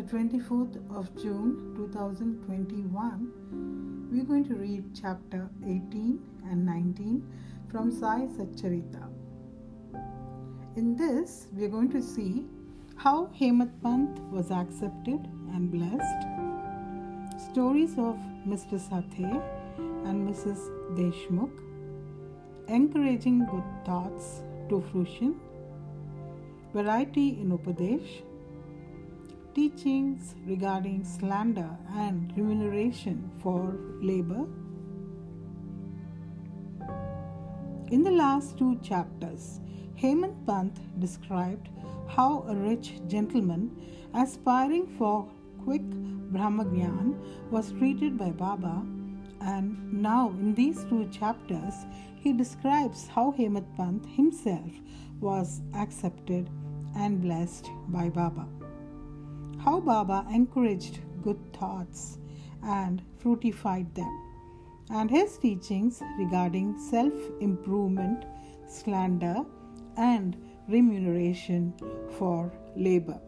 the 24th of June 2021, we're going to read chapter 18 and 19 from Sai Satcharitra. In this, we're going to see how Hemat Pant was accepted and blessed, stories of Mr. Sathe and Mrs. Deshmukh, encouraging good thoughts to fruition, variety in Upadesh, teachings regarding slander and remuneration for labor. In the last two chapters, Hemant Pant described how a rich gentleman aspiring for quick Brahmagyan was treated by Baba, and now in these two chapters, he describes how Hemant Pant himself was accepted and blessed by Baba. How Baba encouraged good thoughts and fructified them, and his teachings regarding self improvement, slander, and remuneration for labor.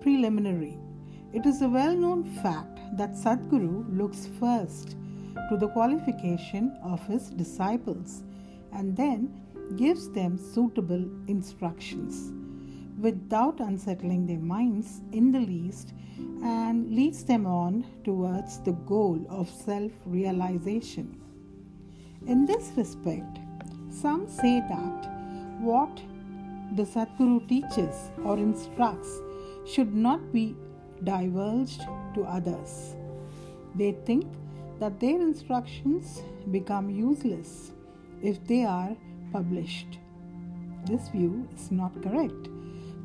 Preliminary It is a well known fact that Sadguru looks first to the qualification of his disciples and then gives them suitable instructions without unsettling their minds in the least and leads them on towards the goal of self realization. In this respect, some say that what the Sadguru teaches or instructs should not be divulged to others. They think that their instructions become useless if they are published. This view is not correct.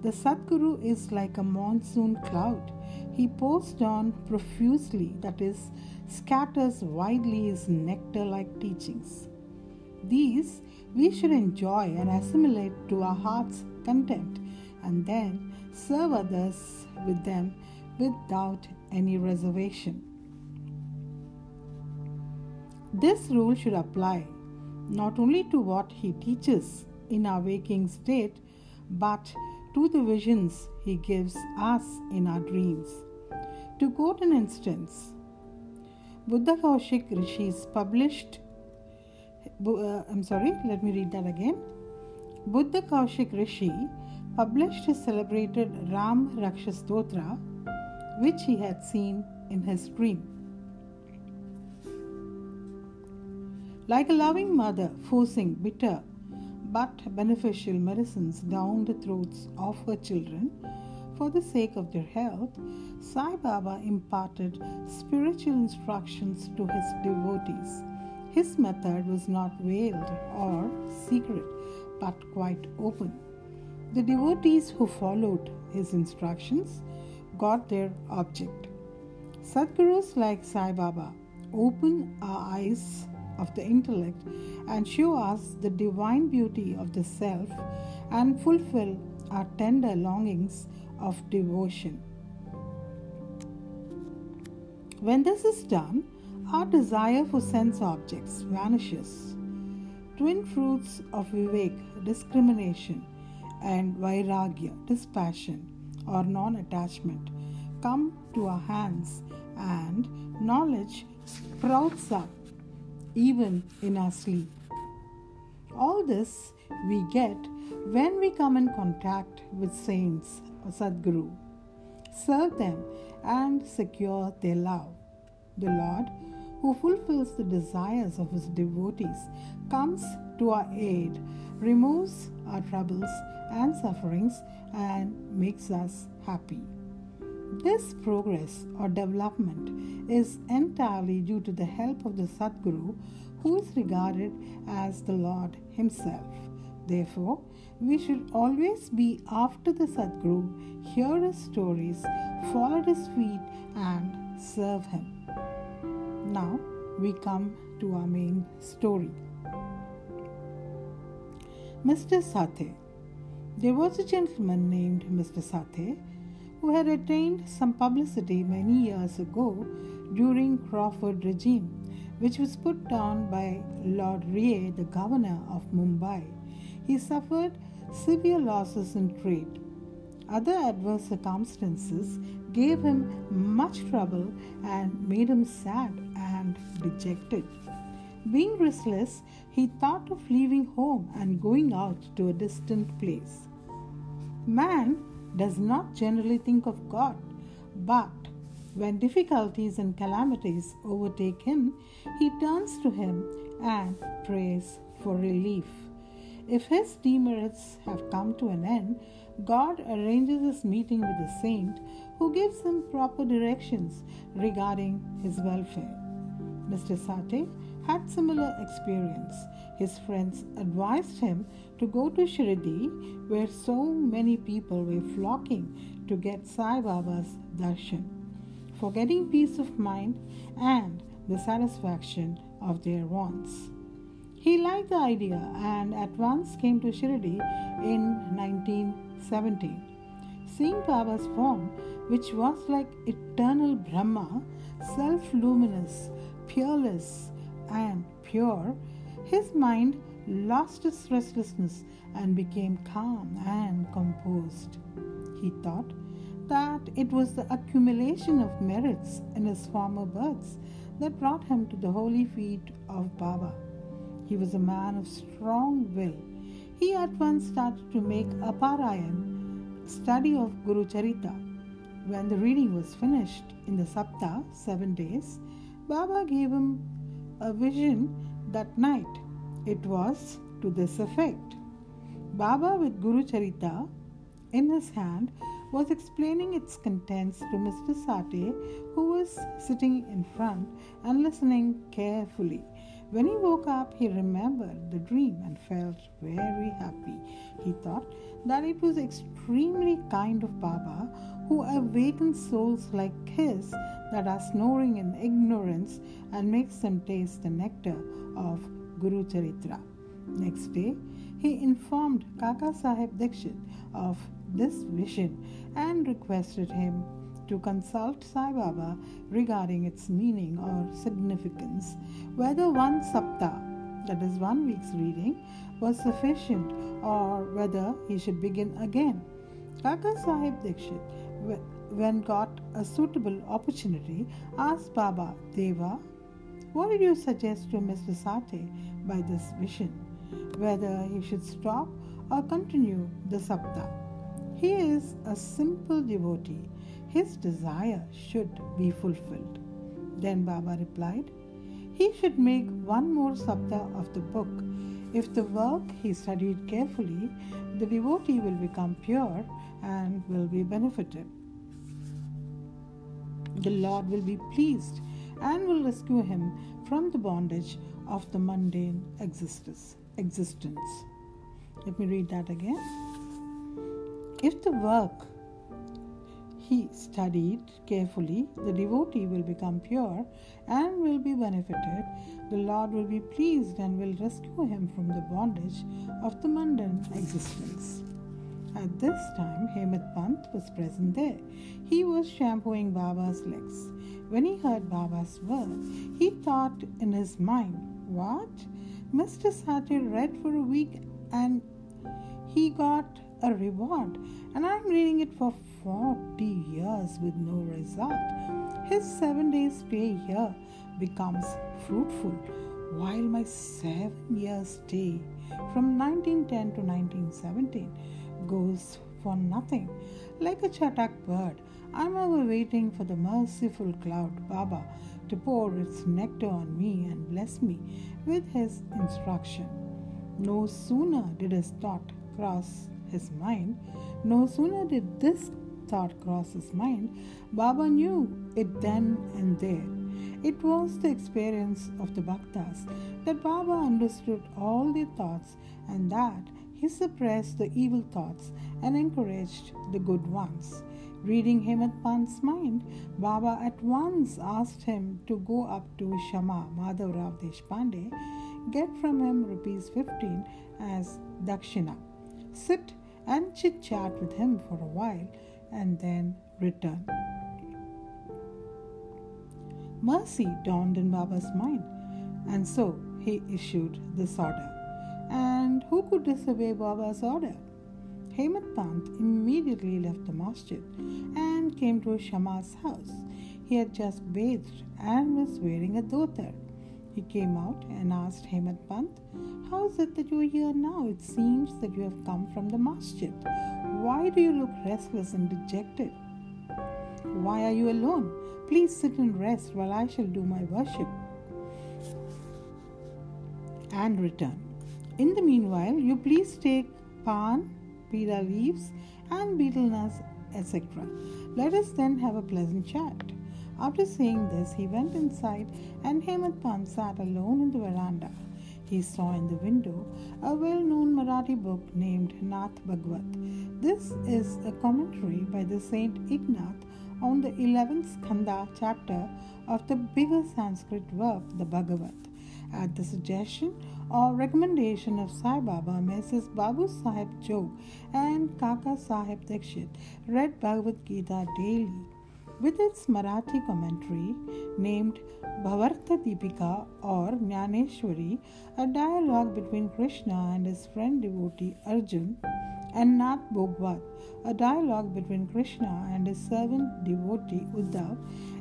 The Sadguru is like a monsoon cloud. He pours down profusely, that is, scatters widely his nectar like teachings. These we should enjoy and assimilate to our heart's content and then serve others with them without any reservation. This rule should apply not only to what he teaches in our waking state, but to the visions he gives us in our dreams. To quote an instance, Buddha Kaushik Rishi's published, uh, I'm sorry, let me read that again. Buddha Kaushik Rishi published his celebrated Ram Rakshastotra, which he had seen in his dream. Like a loving mother forcing bitter but beneficial medicines down the throats of her children for the sake of their health, Sai Baba imparted spiritual instructions to his devotees. His method was not veiled or secret, but quite open. The devotees who followed his instructions got their object. Sadgurus like Sai Baba open our eyes of the intellect and show us the divine beauty of the self and fulfill our tender longings of devotion. When this is done, our desire for sense objects vanishes. Twin fruits of Vivek, discrimination, and Vairagya, dispassion or non attachment, come to our hands, and knowledge sprouts up even in our sleep. All this we get when we come in contact with saints or Sadguru. Serve them and secure their love. The Lord, who fulfills the desires of his devotees, comes to our aid, removes our troubles and sufferings, and makes us happy. This progress or development is entirely due to the help of the Sadguru, who is regarded as the Lord Himself. Therefore, we should always be after the Sadguru, hear his stories, follow his feet, and serve him. Now we come to our main story. Mr. Sathe. There was a gentleman named Mr. Sathe who had attained some publicity many years ago during Crawford regime, which was put down by Lord Reay, the governor of Mumbai. He suffered severe losses in trade. Other adverse circumstances gave him much trouble and made him sad and dejected. Being restless, he thought of leaving home and going out to a distant place. Man does not generally think of God, but when difficulties and calamities overtake him, he turns to him and prays for relief. If his demerits have come to an end, God arranges his meeting with a saint who gives him proper directions regarding his welfare. Mr. Sathe had similar experience. His friends advised him to go to Shirdi, where so many people were flocking to get Sai Baba's darshan, for getting peace of mind and the satisfaction of their wants. He liked the idea and at once came to Shirdi in 1917. Seeing Baba's form, which was like eternal Brahma, self luminous, peerless, and pure, his mind lost its restlessness and became calm and composed. He thought that it was the accumulation of merits in his former births that brought him to the holy feet of Baba. He was a man of strong will. He at once started to make a parayan, study of Guru Charitra. When the reading was finished in the Sapta, seven days, Baba gave him a vision that night. It was to this effect Baba, with Guru Charitra in his hand, was explaining its contents to Mr. Sathe, who was sitting in front and listening carefully. When he woke up, he remembered the dream and felt very happy. He thought that it was extremely kind of Baba who awakens souls like his that are snoring in ignorance and makes them taste the nectar of Guru Charitra. Next day, he informed Kaka Sahib Dikshit of this vision and requested him to consult Sai Baba regarding its meaning or significance, whether one sapta, that is one week's reading, was sufficient or whether he should begin again. Kaka Sahib Dikshit, when got a suitable opportunity, asked Baba Deva, What did you suggest to Mr. Sathe by this vision? Whether he should stop or continue the sapta. He is a simple devotee his desire should be fulfilled. Then Baba replied, He should make one more sapta of the book. If the work he studied carefully, the devotee will become pure and will be benefited. The Lord will be pleased and will rescue him from the bondage of the mundane existence. Let me read that again. If the work he studied carefully, the devotee will become pure and will be benefited. The Lord will be pleased and will rescue him from the bondage of the mundane existence. At this time, Hemant Pant was present there. He was shampooing Baba's legs. When he heard Baba's word, he thought in his mind, What? Mr. Sathe read for a week and he got a reward, and I'm reading it for 40 years with no result. His seven days stay here becomes fruitful, while my seven years stay from 1910 to 1917 goes for nothing. Like a chatak bird, I'm ever waiting for the merciful cloud Baba to pour its nectar on me and bless me with his instruction. No sooner did his thought cross his mind, no sooner did this thought cross his mind, Baba knew it then and there. It was the experience of the Bhaktas that Baba understood all their thoughts and that he suppressed the evil thoughts and encouraged the good ones. Reading Hemant Pant's mind, Baba at once asked him to go up to Shama Madhav Madhavrao Deshpande, get from him rupees 15 as dakshina, sit and chit chat with him for a while and then return. Mercy dawned in Baba's mind, and so he issued this order. And who could disobey Baba's order? Hemant Pant immediately left the masjid and came to Shama's house. He had just bathed and was wearing a dhotar. He came out and asked Hemant Pant, How is it that you are here now? It seems that you have come from the masjid. Why do you look restless and dejected? Why are you alone? Please sit and rest while I shall do my worship and return. In the meanwhile, you please take pan, pira leaves, and betel nuts, etc. Let us then have a pleasant chat. After saying this, he went inside and Hemant Pant sat alone in the veranda. He saw in the window a well known Marathi book named Nath Bhagavat. This is a commentary by the Saint Eknath on the 11th Skanda chapter of the bigger Sanskrit work, the Bhagavat. At the suggestion or recommendation of Sai Baba, Mrs. Bapu Sahib Jog and Kaka Sahib Dikshit read Bhagavad Gita daily with its Marathi commentary named Bhavartha Deepika or Jnaneshwari, a dialogue between Krishna and his friend devotee Arjun, and Nath Bhagavat, a dialogue between Krishna and his servant devotee Uddhav,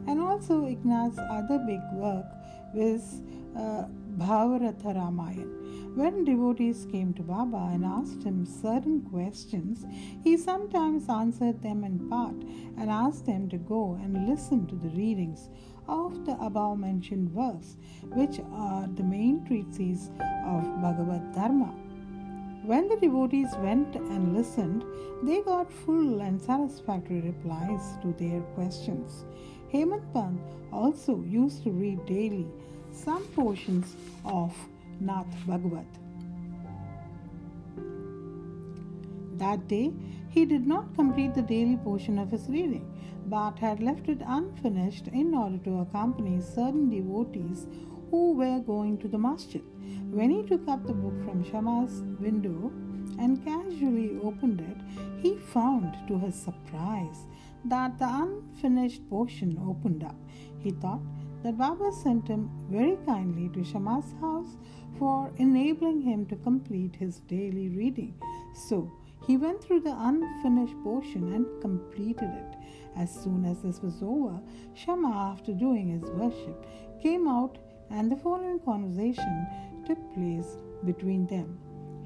and also Eknath's other big work with uh, Bhavartha Ramayan. When devotees came to Baba and asked him certain questions, he sometimes answered them in part and asked them to go and listen to the readings of the above mentioned verse, which are the main treatises of Bhagavad Dharma. When the devotees went and listened, they got full and satisfactory replies to their questions. Hemant Pant also used to read daily some portions of Nath Bhagavat. That day, he did not complete the daily portion of his reading, but had left it unfinished in order to accompany certain devotees who were going to the masjid. When he took up the book from Shama's window and casually opened it, he found to his surprise that the unfinished portion opened up. He thought that Baba sent him very kindly to Shama's house for enabling him to complete his daily reading. So he went through the unfinished portion and completed it. As soon as this was over, Shama, after doing his worship, came out and the following conversation took place between them.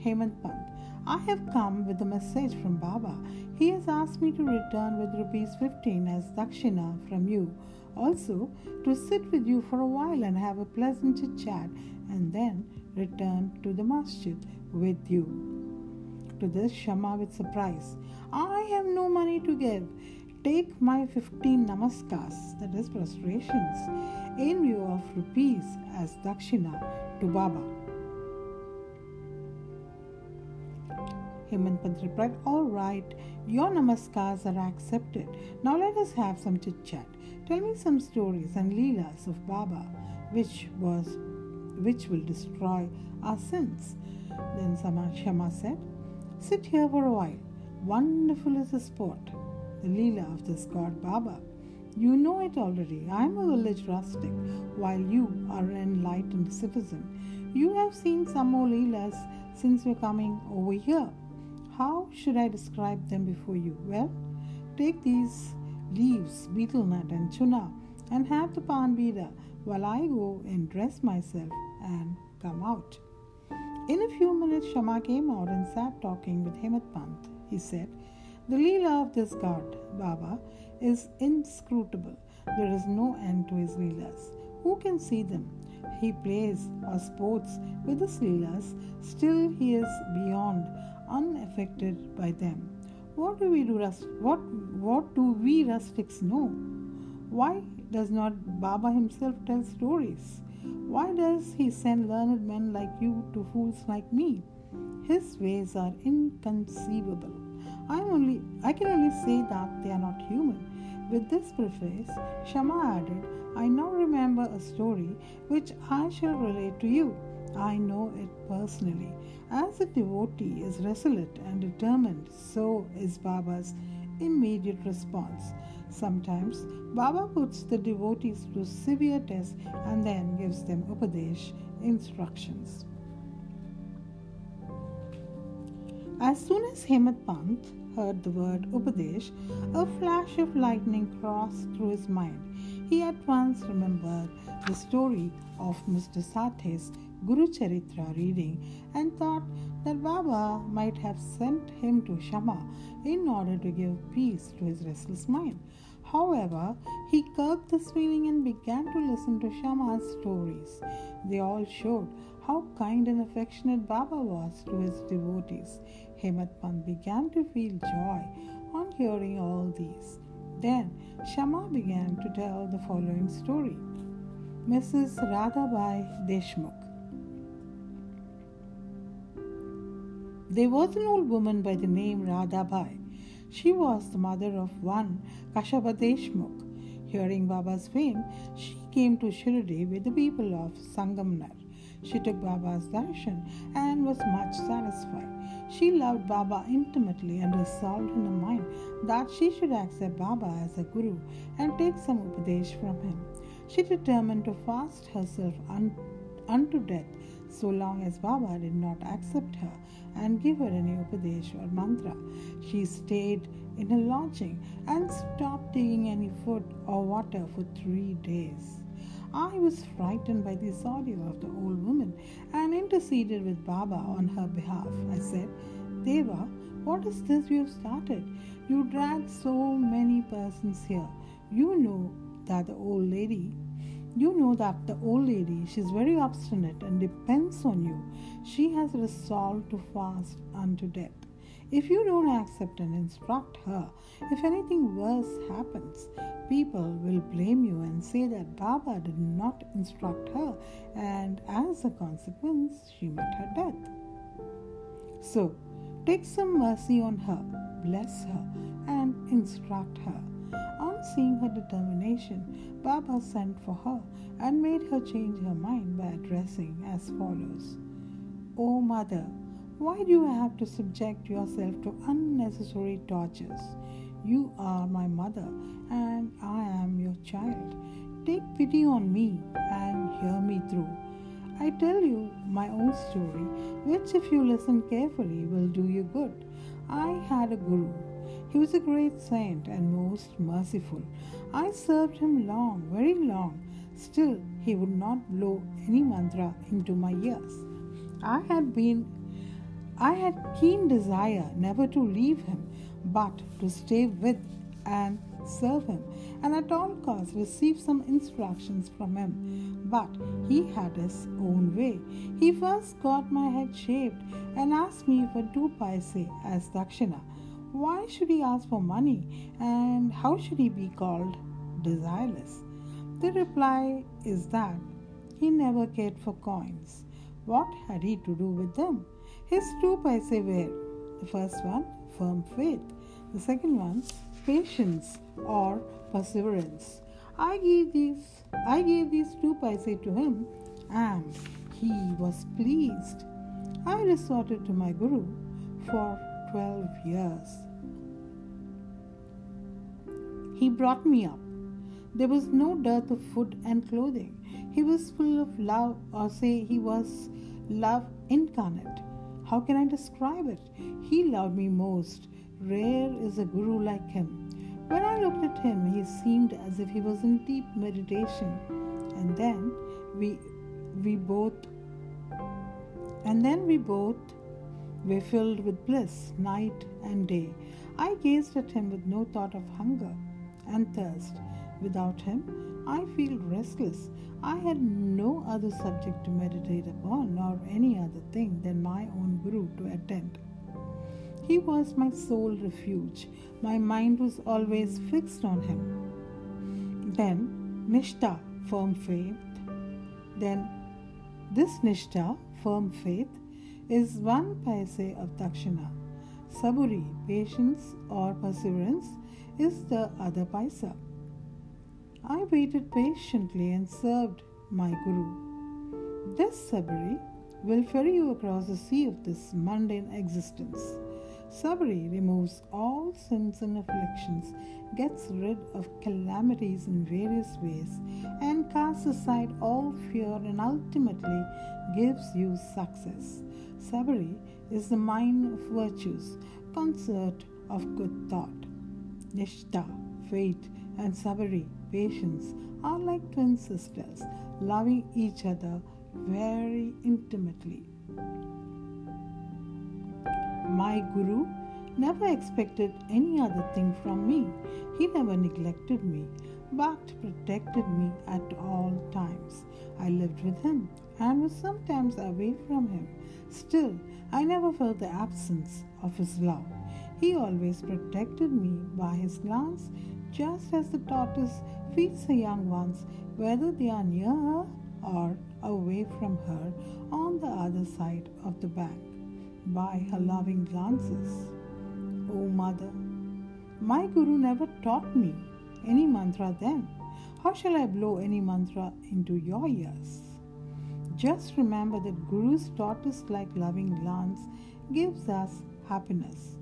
Hemant Pant, I have come with a message from Baba. He has asked me to return with rupees 15 as dakshina from you also, to sit with you for a while and have a pleasant chat, and then return to the masjid with you. To this, Shama with surprise, I have no money to give. Take my 15 namaskars, that is prostrations, in view of rupees as dakshina to Baba. Hemant replied, All right, your namaskars are accepted. Now let us have some chit chat. Tell me some stories and leelas of Baba, which was which will destroy our sins. Then Shama said, Sit here for a while. Wonderful is the sport, the leela of this god Baba. You know it already. I am a village rustic, while you are an enlightened citizen. You have seen some more leelas since your coming over here. How should I describe them before you? Well, take these leaves, betel nut, and chuna, and have the pan bida while I go and dress myself and come out. In a few minutes, Shama came out and sat talking with Hemant Pant. He said, The Leela of this god, Baba, is inscrutable. There is no end to his Leelas. Who can see them? He plays or sports with his Leelas, still he is beyond unaffected by them. What do we do what what do we rustics know? Why does not Baba himself tell stories? Why does he send learned men like you to fools like me? His ways are inconceivable. I only I can only say that they are not human. With this preface, Shama added, I now remember a story which I shall relate to you. I know it personally. As a devotee is resolute and determined, so is Baba's immediate response. Sometimes Baba puts the devotees to severe tests and then gives them Upadesh instructions. As soon as Hemat Pant heard the word Upadesh, a flash of lightning crossed through his mind. He at once remembered the story of Mr. Sathe's Guru Charitra reading and thought that Baba might have sent him to Shama in order to give peace to his restless mind. However, he curbed this feeling and began to listen to Shama's stories. They all showed how kind and affectionate Baba was to his devotees. Hemat Pant began to feel joy on hearing all these. Then Shama began to tell the following story. Mrs. Radhabai Deshmukh. There was an old woman by the name Radhabai. She was the mother of one Khashaba Deshmukh. Hearing Baba's fame, she came to Shirdi with the people of Sangamner. She took Baba's darshan and was much satisfied. She loved Baba intimately and resolved in her mind that she should accept Baba as a guru and take some upadesh from him. She determined to fast herself un- unto death so long as Baba did not accept her and give her any upadesh or mantra. She stayed in a lodging and stopped taking any food or water for three days. I was frightened by this audio of the old woman and interceded with Baba on her behalf. I said, Deva, what is this you have started? You drag so many persons here. You know that the old lady, you know that the old lady, she's very obstinate and depends on you. She has resolved to fast unto death. If you don't accept and instruct her, if anything worse happens, people will blame you and say that Baba did not instruct her, and as a consequence, she met her death. So, take some mercy on her, bless her, and instruct her. Seeing her determination, Baba sent for her and made her change her mind by addressing as follows O mother, why do you have to subject yourself to unnecessary tortures? You are my mother, and I am your child. Take pity on me and hear me through. I tell you my own story, which, if you listen carefully, will do you good. I had a guru. He was a great saint and most merciful. I served him long, very long. Still, he would not blow any mantra into my ears. I had been I had keen desire never to leave him, but to stay with and serve him, and at all costs receive some instructions from him. But he had his own way. He first got my head shaved and asked me for two paise as dakshina. Why should he ask for money, and how should he be called desireless? The reply is that he never cared for coins. What had he to do with them? His two paise were the first one, firm faith, the second one, patience or perseverance. I gave these I gave these two paise to him and he was pleased. I resorted to my guru for 12 years. He brought me up. There was no dearth of food and clothing. He was full of love, or say he was love incarnate. How can I describe it? He loved me most. Rare is a guru like him. When I looked at him, he seemed as if he was in deep meditation. And then we we both and then we both were filled with bliss night and day. I gazed at him with no thought of hunger and thirst. Without him, I feel restless. I had no other subject to meditate upon, nor any other thing than my own Guru to attend. He was my sole refuge. My mind was always fixed on him. Then, Nishta, firm faith. Then, this Nishta, firm faith, is one paise of Dakshina. Saburi, patience or perseverance, is the other paisa. I waited patiently and served my Guru. This saburi will ferry you across the sea of this mundane existence. Sabri removes all sins and afflictions, gets rid of calamities in various ways, and casts aside all fear and ultimately gives you success. Sabari is the mine of virtues, concert of good thought. Nishta, faith, and Sabari, patience, are like twin sisters, loving each other very intimately. My Guru never expected any other thing from me. He never neglected me, but protected me at all times. I lived with him and was sometimes away from him. Still, I never felt the absence of his love. He always protected me by his glance, just as the tortoise feeds the young ones, whether they are near her or away from her on the other side of the bank, by her loving glances. O oh, Mother, my Guru never taught me any mantra then. How shall I blow any mantra into your ears? Just remember that Guru's tortoise like loving glance gives us happiness.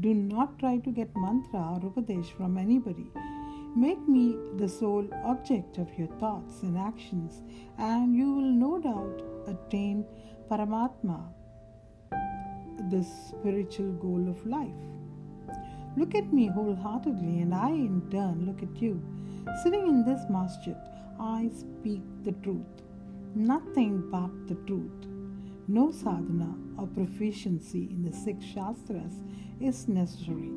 Do not try to get mantra or upadesh from anybody. Make me the sole object of your thoughts and actions, and you will no doubt attain Paramatma, the spiritual goal of life. Look at me wholeheartedly, and I in turn look at you. Sitting in this masjid, I speak the truth, nothing but the truth. No sadhana or proficiency in the six shastras is necessary.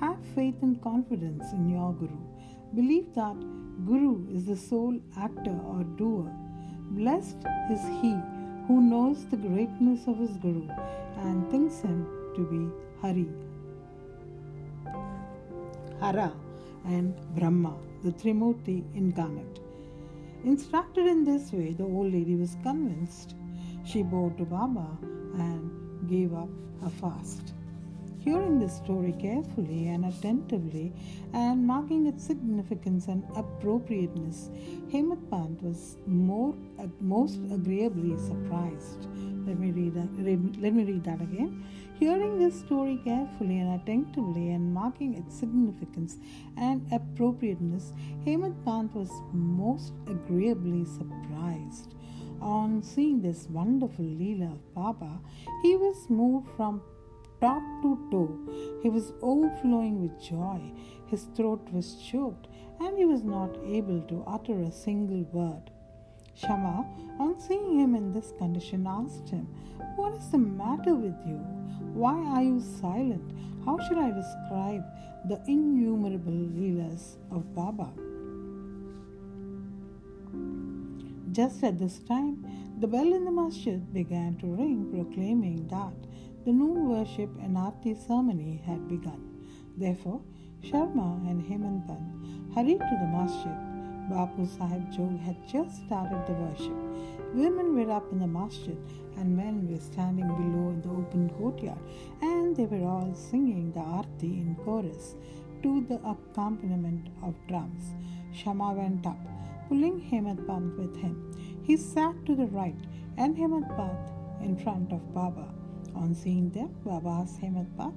Have faith and confidence in your Guru. Believe that Guru is the sole actor or doer. Blessed is he who knows the greatness of his Guru and thinks him to be Hari. Hara and Brahma, the Trimurti incarnate. Instructed in this way, the old lady was convinced. She bowed to Baba and gave up her fast. Hearing this story carefully and attentively and marking its significance and appropriateness, Hemat Pant was more, most agreeably surprised. Let me read that. Let me read that again. Hearing this story carefully and attentively and marking its significance and appropriateness, Hemat Pant was most agreeably surprised. On seeing this wonderful Leela of Baba, he was moved from top to toe. He was overflowing with joy. His throat was choked and he was not able to utter a single word. Shama, on seeing him in this condition, asked him, What is the matter with you? Why are you silent? How should I describe the innumerable leelas of Baba? Just at this time, the bell in the masjid began to ring, proclaiming that the noon worship and Aarti ceremony had begun. Therefore, Shama and Hemant hurried to the masjid. Bapu Sahib Jog had just started the worship. Women were up in the masjid and men were standing below in the open courtyard, and they were all singing the Aarti in chorus to the accompaniment of drums. Shama went up, pulling Hemant Pant with him. He sat to the right and Hemant Pant in front of Baba. On seeing them, Baba asked Hemat Pant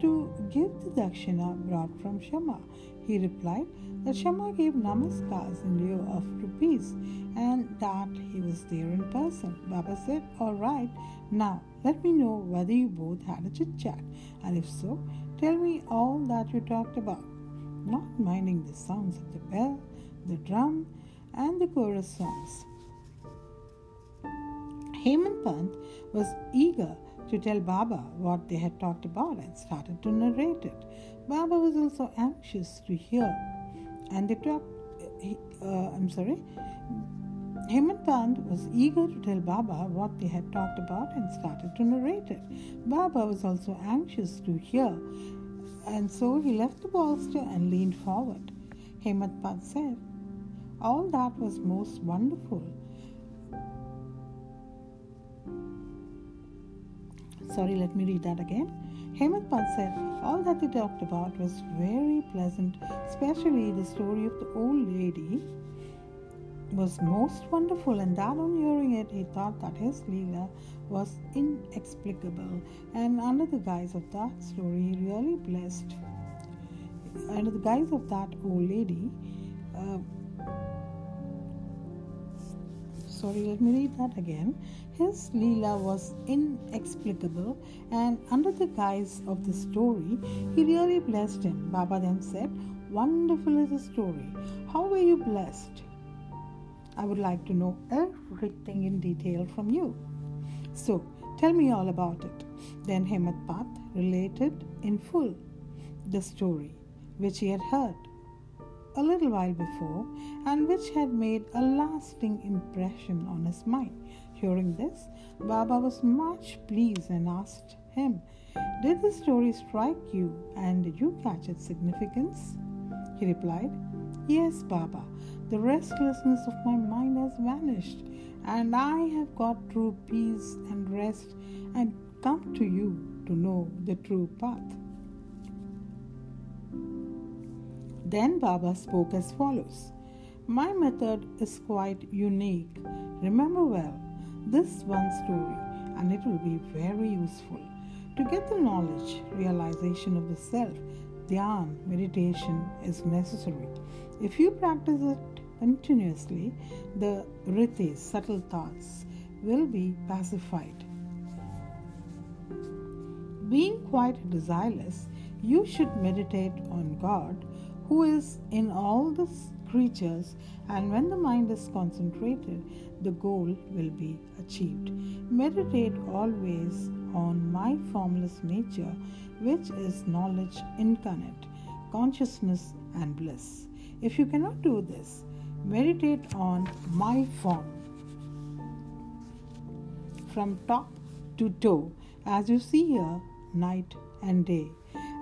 to give the dakshina brought from Shama. He replied that Shama gave namaskars in lieu of rupees and that he was there in person. Baba said, All right, now let me know whether you both had a chit chat, and if so, tell me all that you talked about. Not minding the sounds of the bell, the drum, and the chorus songs. Hemant Pant was eager to tell Baba what they had talked about and started to narrate it. Baba was also anxious to hear, and they talked. Uh, I'm sorry. Hemant Pant was eager to tell Baba what they had talked about and started to narrate it. Baba was also anxious to hear, and so he left the bolster and leaned forward. Hemant Pant said, All that was most wonderful. Sorry, let me read that again. Hemant Pant said all that they talked about was very pleasant, especially the story of the old lady was most wonderful, and that on hearing it, he thought that his Leela was inexplicable. And under the guise of that story, he really blessed. Under the guise of that old lady, uh, sorry, let me read that again. His Leela was inexplicable, and under the guise of the story, he really blessed him. Baba then said, Wonderful is the story. How were you blessed? I would like to know everything in detail from you. So, tell me all about it. Then Hemant Pant related in full the story which he had heard a little while before and which had made a lasting impression on his mind. Hearing this, Baba was much pleased and asked him, Did the story strike you and did you catch its significance? He replied, Yes, Baba, the restlessness of my mind has vanished and I have got true peace and rest and come to you to know the true path. Then Baba spoke as follows My method is quite unique. Remember well this one story, and it will be very useful. To get the knowledge, realization of the self, dhyan, meditation is necessary. If you practice it continuously, the ritis, subtle thoughts, will be pacified. Being quite desireless, you should meditate on God who is in all the creatures, and when the mind is concentrated, the goal will be achieved. Meditate always on my formless nature, which is knowledge incarnate, consciousness, and bliss. If you cannot do this, meditate on my form from top to toe, as you see here, night and day.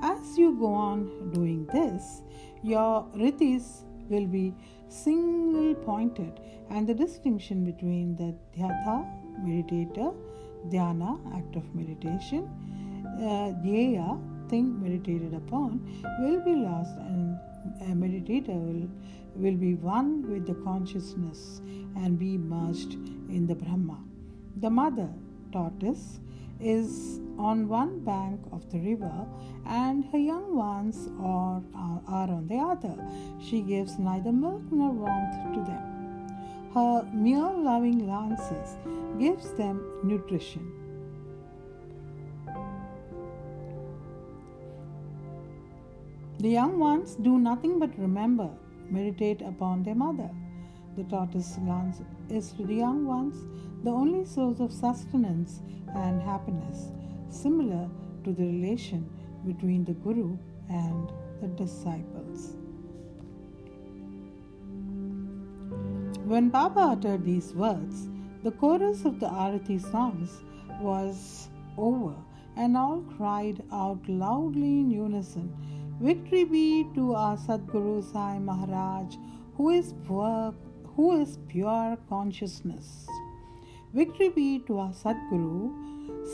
As you go on doing this, your ritis will be single pointed, and the distinction between the dhyata, meditator, dhyana, act of meditation, uh, dhyaya, thing meditated upon, will be lost, and a meditator will, will be one with the consciousness and be merged in the Brahma. The mother tortoise is on one bank of the river and her young ones are, are on the other. She gives neither milk nor warmth to them. Her mere loving glances gives them nutrition. The young ones do nothing but remember, meditate upon their mother. The tortoise glance is to the young ones the only source of sustenance and happiness, similar to the relation between the Guru and the disciples. When Baba uttered these words, the chorus of the Arati songs was over, and all cried out loudly in unison Victory be to our Sadguru Sai Maharaj, who is pure, who is pure consciousness. Victory be to our Sadguru,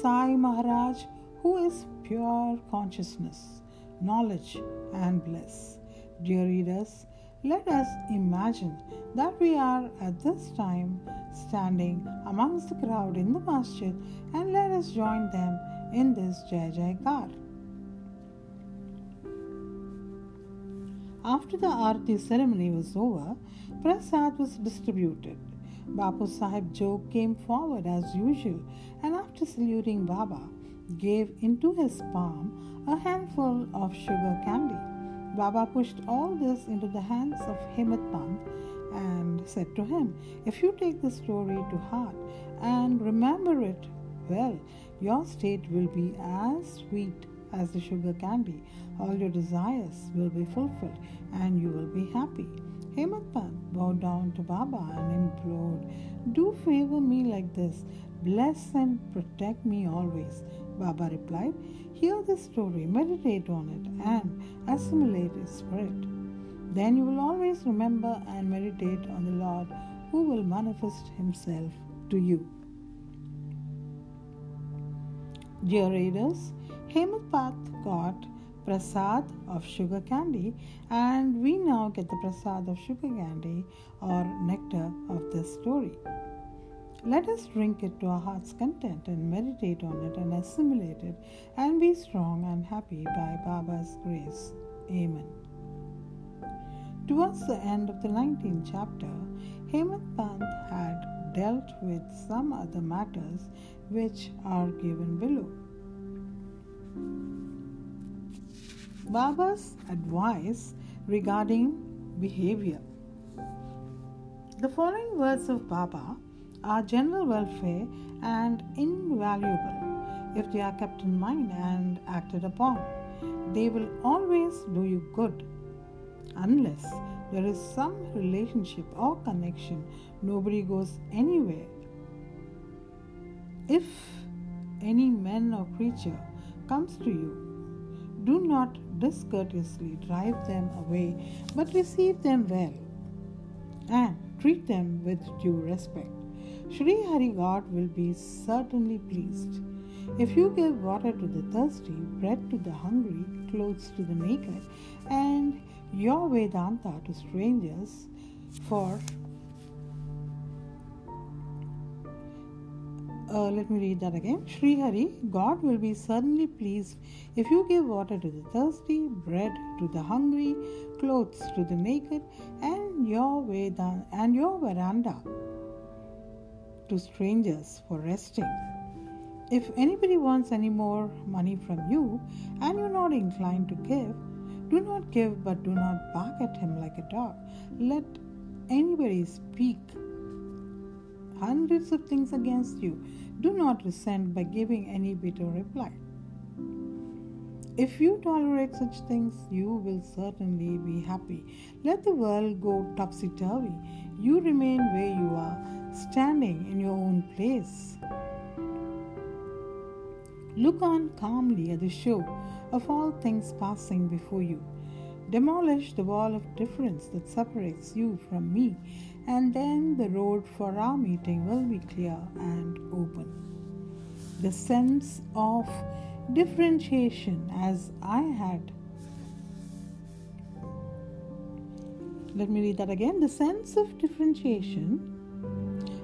Sai Maharaj, who is pure consciousness, knowledge, and bliss. Dear readers, let us imagine that we are at this time standing amongst the crowd in the masjid and let us join them in this Jai Jaikar. After the Aarti ceremony was over, prasad was distributed. Bapu Sahib Jog came forward as usual and after saluting Baba, gave into his palm a handful of sugar candy. Baba pushed all this into the hands of Hemant Pant and said to him, If you take the story to heart and remember it well, your state will be as sweet as the sugar candy. All your desires will be fulfilled and you will be happy. Hemant Pant bowed down to Baba and implored, Do favor me like this. Bless and protect me always. Baba replied, Hear this story, meditate on it, and assimilate its spirit. Then you will always remember and meditate on the Lord who will manifest himself to you. Dear readers, Hemant got prasad of sugar candy, and we now get the prasad of sugar candy or nectar of this story. Let us drink it to our heart's content and meditate on it and assimilate it and be strong and happy by Baba's grace. Amen. Towards the end of the 19th chapter, Hemant Pant had dealt with some other matters which are given below. Baba's advice regarding behavior. The following words of Baba are general welfare and invaluable if they are kept in mind and acted upon. They will always do you good unless there is some relationship or connection, nobody goes anywhere. If any man or creature comes to you, do not discourteously drive them away, but receive them well and treat them with due respect. Sri Hari God will be certainly pleased. If you give water to the thirsty, bread to the hungry, clothes to the naked, and your Vedanta to strangers, for Uh, let me read that again. Sri Hari, God will be certainly pleased if you give water to the thirsty, bread to the hungry, clothes to the naked, and your Vedanta and your veranda to strangers for resting. If anybody wants any more money from you and you're not inclined to give, do not give but do not bark at him like a dog. Let anybody speak hundreds of things against you. Do not resent by giving any bitter reply. If you tolerate such things, you will certainly be happy. Let the world go topsy turvy. You remain where you are, standing in your own place. Look on calmly at the show of all things passing before you. Demolish the wall of difference that separates you from me, and then the road for our meeting will be clear and open. The sense of differentiation as I had. Let me read that again. The sense of differentiation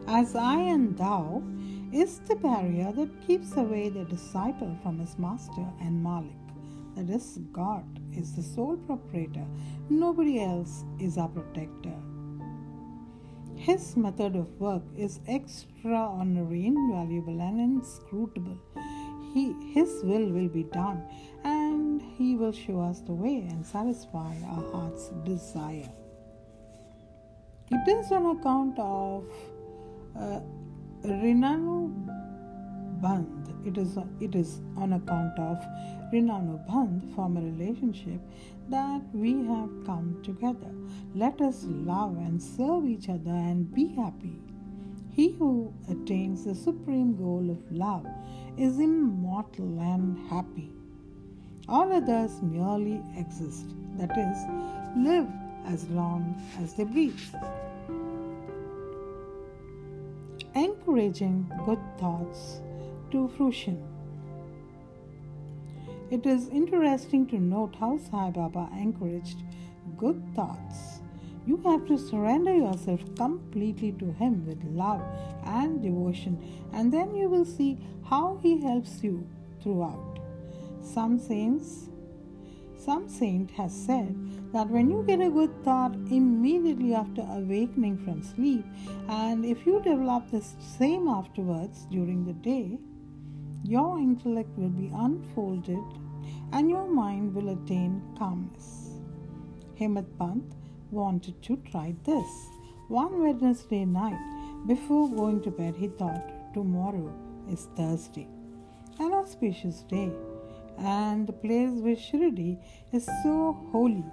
as I and thou is the barrier that keeps away the disciple from his master and Malik. That is, God is the sole proprietor, nobody else is our protector. His method of work is extraordinary, invaluable, and inscrutable. He, his will will be done, and He will show us the way and satisfy our heart's desire. It is on account of uh, Rinanu Bandh. It is, it is on account of Rinanu form a relationship, that we have come together. Let us love and serve each other and be happy. He who attains the supreme goal of love is immortal and happy. All others merely exist, that is, live as long as they breathe. Encouraging good thoughts to fruition. It is interesting to note how Sai Baba encouraged good thoughts. You have to surrender yourself completely to Him with love and devotion, and then you will see how He helps you throughout. Some saints, some saint has said that when you get a good thought immediately after awakening from sleep, and if you develop the same afterwards during the day, your intellect will be unfolded and your mind will attain calmness. Hemadpant wanted to try this. One Wednesday night, before going to bed, he thought, Tomorrow is Thursday, an auspicious day, and the place with Shirdi is so holy.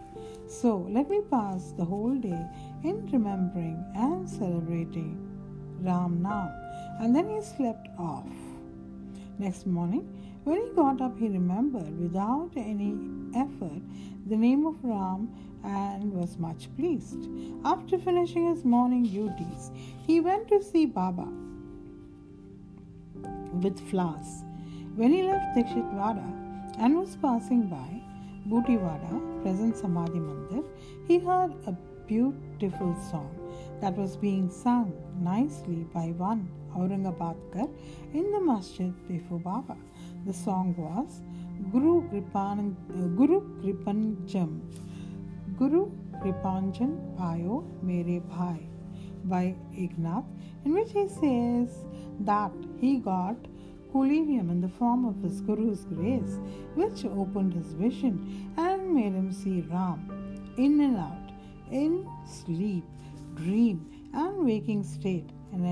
So let me pass the whole day in remembering and celebrating Ram Nam. And then he slept off. Next morning, when he got up, he remembered without any effort the name of Ram and was much pleased. After finishing his morning duties, he went to see Baba with flowers. When he left Dikshit Wada and was passing by Butiwada, present Samadhi Mandir, he heard a beautiful song that was being sung nicely by one Aurangabadkar in the masjid before Baba. The song was Guru Kripan, Guru Kripanjam. Guru Kripanjan Bhayo Mere Bhai. by Eknath, in which he says that he got collyrium in the form of his Guru's grace, which opened his vision and made him see Ram in and out, in sleep, dream, and waking state, and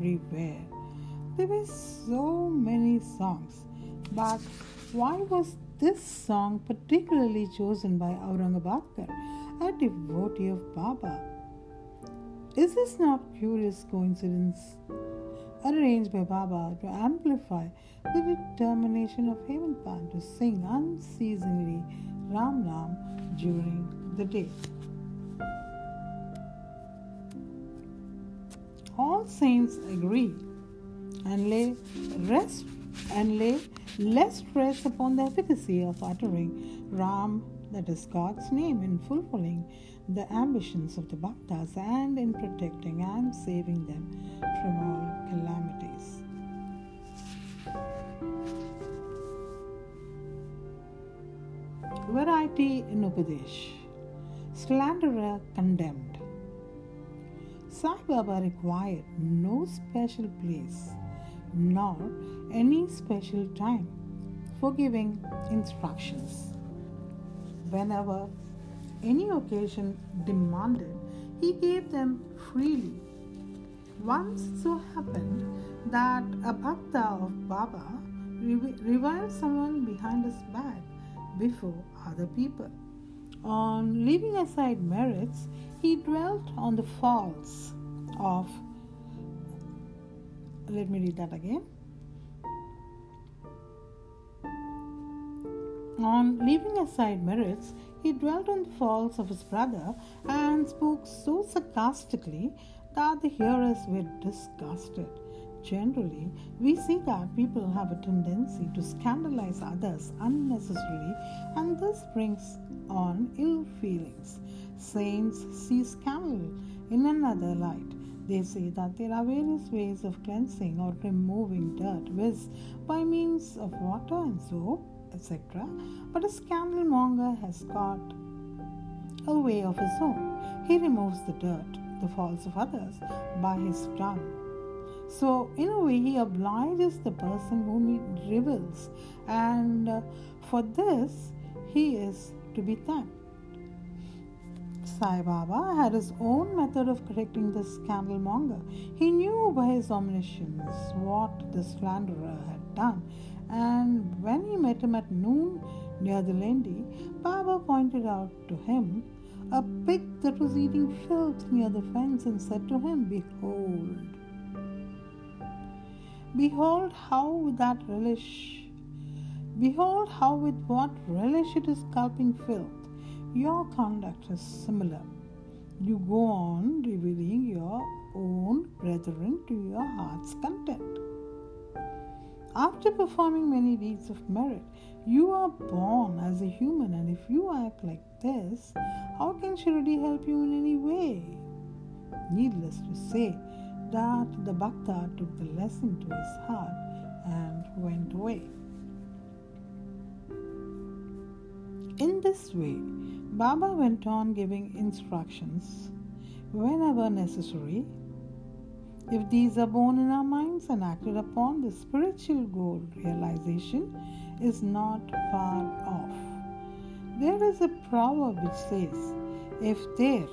everywhere. There were so many songs, but why was this song particularly chosen by Aurangabadkar, a devotee of Baba? Is this not curious coincidence? Arranged by Baba to amplify the determination of Hemadpant to sing unceasingly Ram Ram during the day. All saints agree and lay rest and lay less stress upon the efficacy of uttering Ram, that is God's name, in fulfilling the ambitions of the bhaktas and in protecting and saving them from all calamities. Variety in Upadesh Slanderer condemned. Sai Baba required no special place nor any special time for giving instructions. Whenever any occasion demanded, he gave them freely. Once so happened that a bhakta of Baba reviled someone behind his back before other people. On leaving aside merits, he dwelt on the faults of let me read that again. On leaving aside merits, he dwelt on the faults of his brother and spoke so sarcastically that the hearers were disgusted. Generally, we see that people have a tendency to scandalize others unnecessarily, and this brings on ill feelings. Saints see scandal in another light. They say that there are various ways of cleansing or removing dirt, viz., by means of water and soap, etc. But a scandalmonger has got a way of his own. He removes the dirt, the faults of others, by his tongue. So, in a way, he obliges the person whom he revels, and uh, for this, he is to be thanked. Sai Baba had his own method of correcting the scandalmonger. He knew by his omniscience what the slanderer had done, and when he met him at noon near the Lendi, Baba pointed out to him a pig that was eating filth near the fence and said to him, Behold, behold how with that relish, behold how with what relish it is gulping filth your conduct is similar. You go on revealing your own brethren to your heart's content. After performing many deeds of merit, you are born as a human, and if you act like this, how can Shirdi help you in any way? Needless to say, that the Bhakta took the lesson to his heart and went away. In this way, Baba went on giving instructions whenever necessary. If these are born in our minds and acted upon, the spiritual goal realization is not far off. There is a proverb which says, If there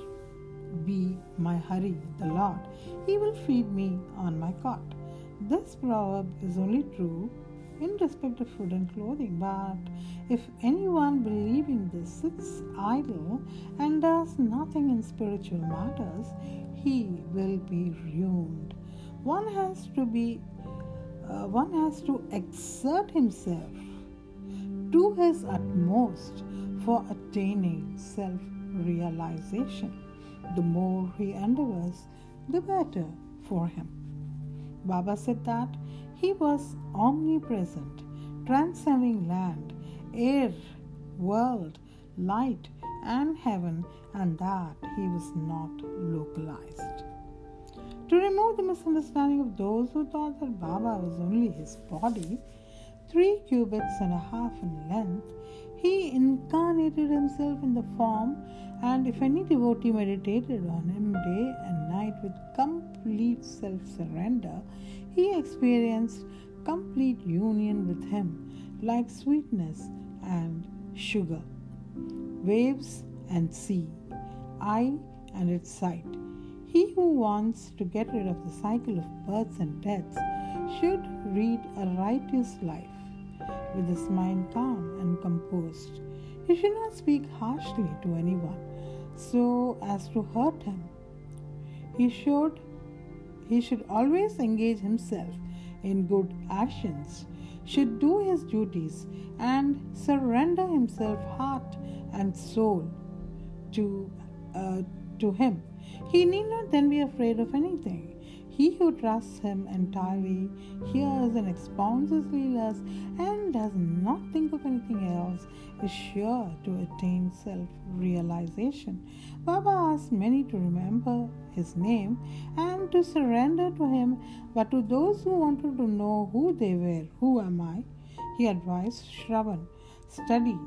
be my Hari, the Lord, he will feed me on my cot. This proverb is only true in respect of food and clothing. But if anyone believing this sits idle and does nothing in spiritual matters, he will be ruined. One has to be uh, one has to exert himself to his utmost for attaining self realization. The more he endeavors, the better for him. Baba said that he was omnipresent, transcending land, air, world, light, and heaven, and that he was not localized. To remove the misunderstanding of those who thought that Baba was only his body, three cubits and a half in length, he incarnated himself in the form And if any devotee meditated on him day and night with complete self surrender, he experienced complete union with him, like sweetness and sugar, waves and sea, eye and its sight. He who wants to get rid of the cycle of births and deaths should lead a righteous life with his mind calm and composed. He should not speak harshly to anyone so as to hurt him. He should he should always engage himself in good actions, should do his duties and surrender himself heart and soul to uh, to him. He need not then be afraid of anything. He who trusts him entirely hears and expounds his leelas and does not think of anything else is sure to attain self realization. Baba asked many to remember his name and to surrender to him, but to those who wanted to know who they were, who am I, he advised Shravan, study,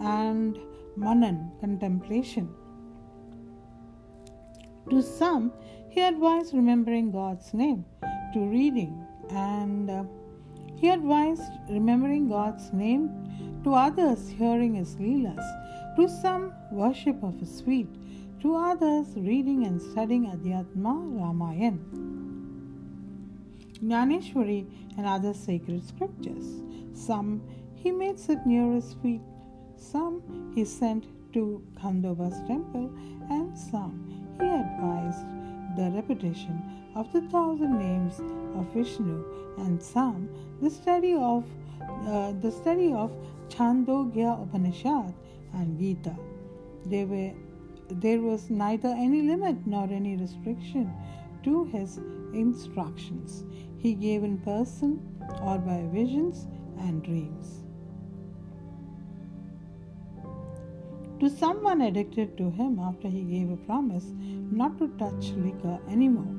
and Manan, contemplation. To some, he advised remembering God's name, to reading, and uh, he advised remembering God's name, to others hearing his leelas, to some worship of his feet, to others reading and studying Adhyatma Ramayan, Jnaneshwari, and other sacred scriptures. Some he made sit near his feet, some he sent to Khandoba's temple, and some he advised the repetition of the thousand names of Vishnu, and some the study of uh, the study of Chandogya Upanishad and Gita. They were, there was neither any limit nor any restriction to his instructions. He gave in person or by visions and dreams. To someone addicted to him after he gave a promise not to touch liquor anymore.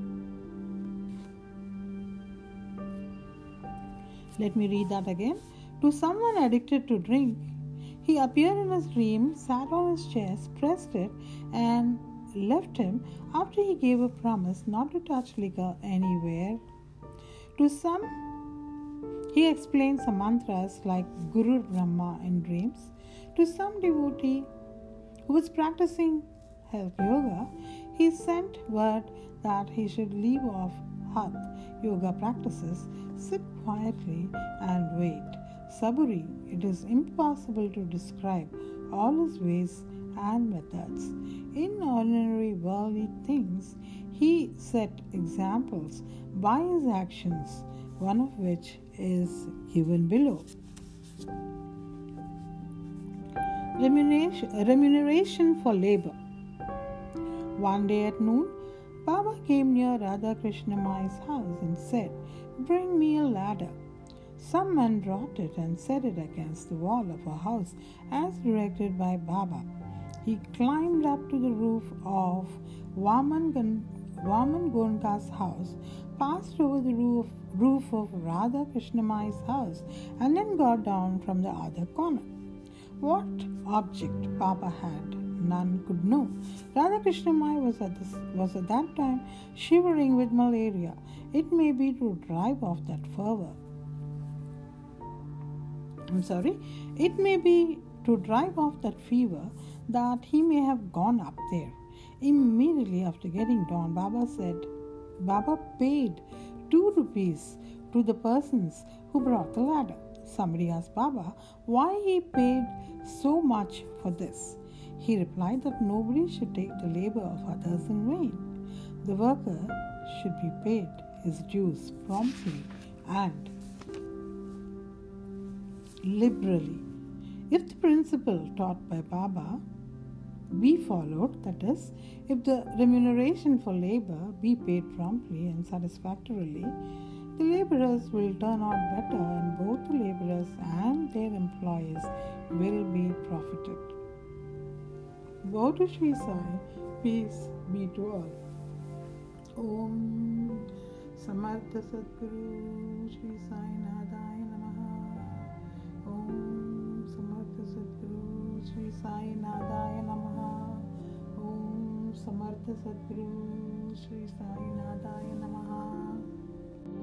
Let me read that again. To someone addicted to drink, he appeared in his dream, sat on his chest, pressed it, and left him after he gave a promise not to touch liquor anywhere. To some, he explained some mantras like Guru Brahma in dreams. To some devotee, who was practicing hatha yoga, he sent word that he should leave off hatha yoga practices, sit quietly, and wait. Saburi, it is impossible to describe all his ways and methods. In ordinary worldly things, he set examples by his actions, one of which is given below. Remuneration, uh, remuneration for labor. One day at noon, Baba came near Radha Krishna Mai's house and said, Bring me a ladder. Some man brought it and set it against the wall of her house as directed by Baba. He climbed up to the roof of Vaman, Vaman Gondkar's house, passed over the roof, roof of Radha Krishna Mai's house, and then got down from the other corner. What object Baba had, none could know. Radhakrishna Mai was at, this, was at that time shivering with malaria. It may be to drive off that fever. I'm sorry, it may be to drive off that fever that he may have gone up there. Immediately after getting down, Baba said, Baba paid two rupees to the persons who brought the ladder. Somebody asked Baba why he paid so much for this. He replied that nobody should take the labor of others in vain. The worker should be paid his dues promptly and liberally. If the principle taught by Baba be followed, that is, if the remuneration for labor be paid promptly and satisfactorily, the laborers will turn out better, and both the laborers and their employers will be profited. Woe to Sri Sai, peace be to all. Om Samartha Sadguru Sri Sai Nathaya Namaha Om Samartha Sadguru Sri Sai Nathaya Namaha Om Samartha Sadguru Sri Sai Nathaya Namaha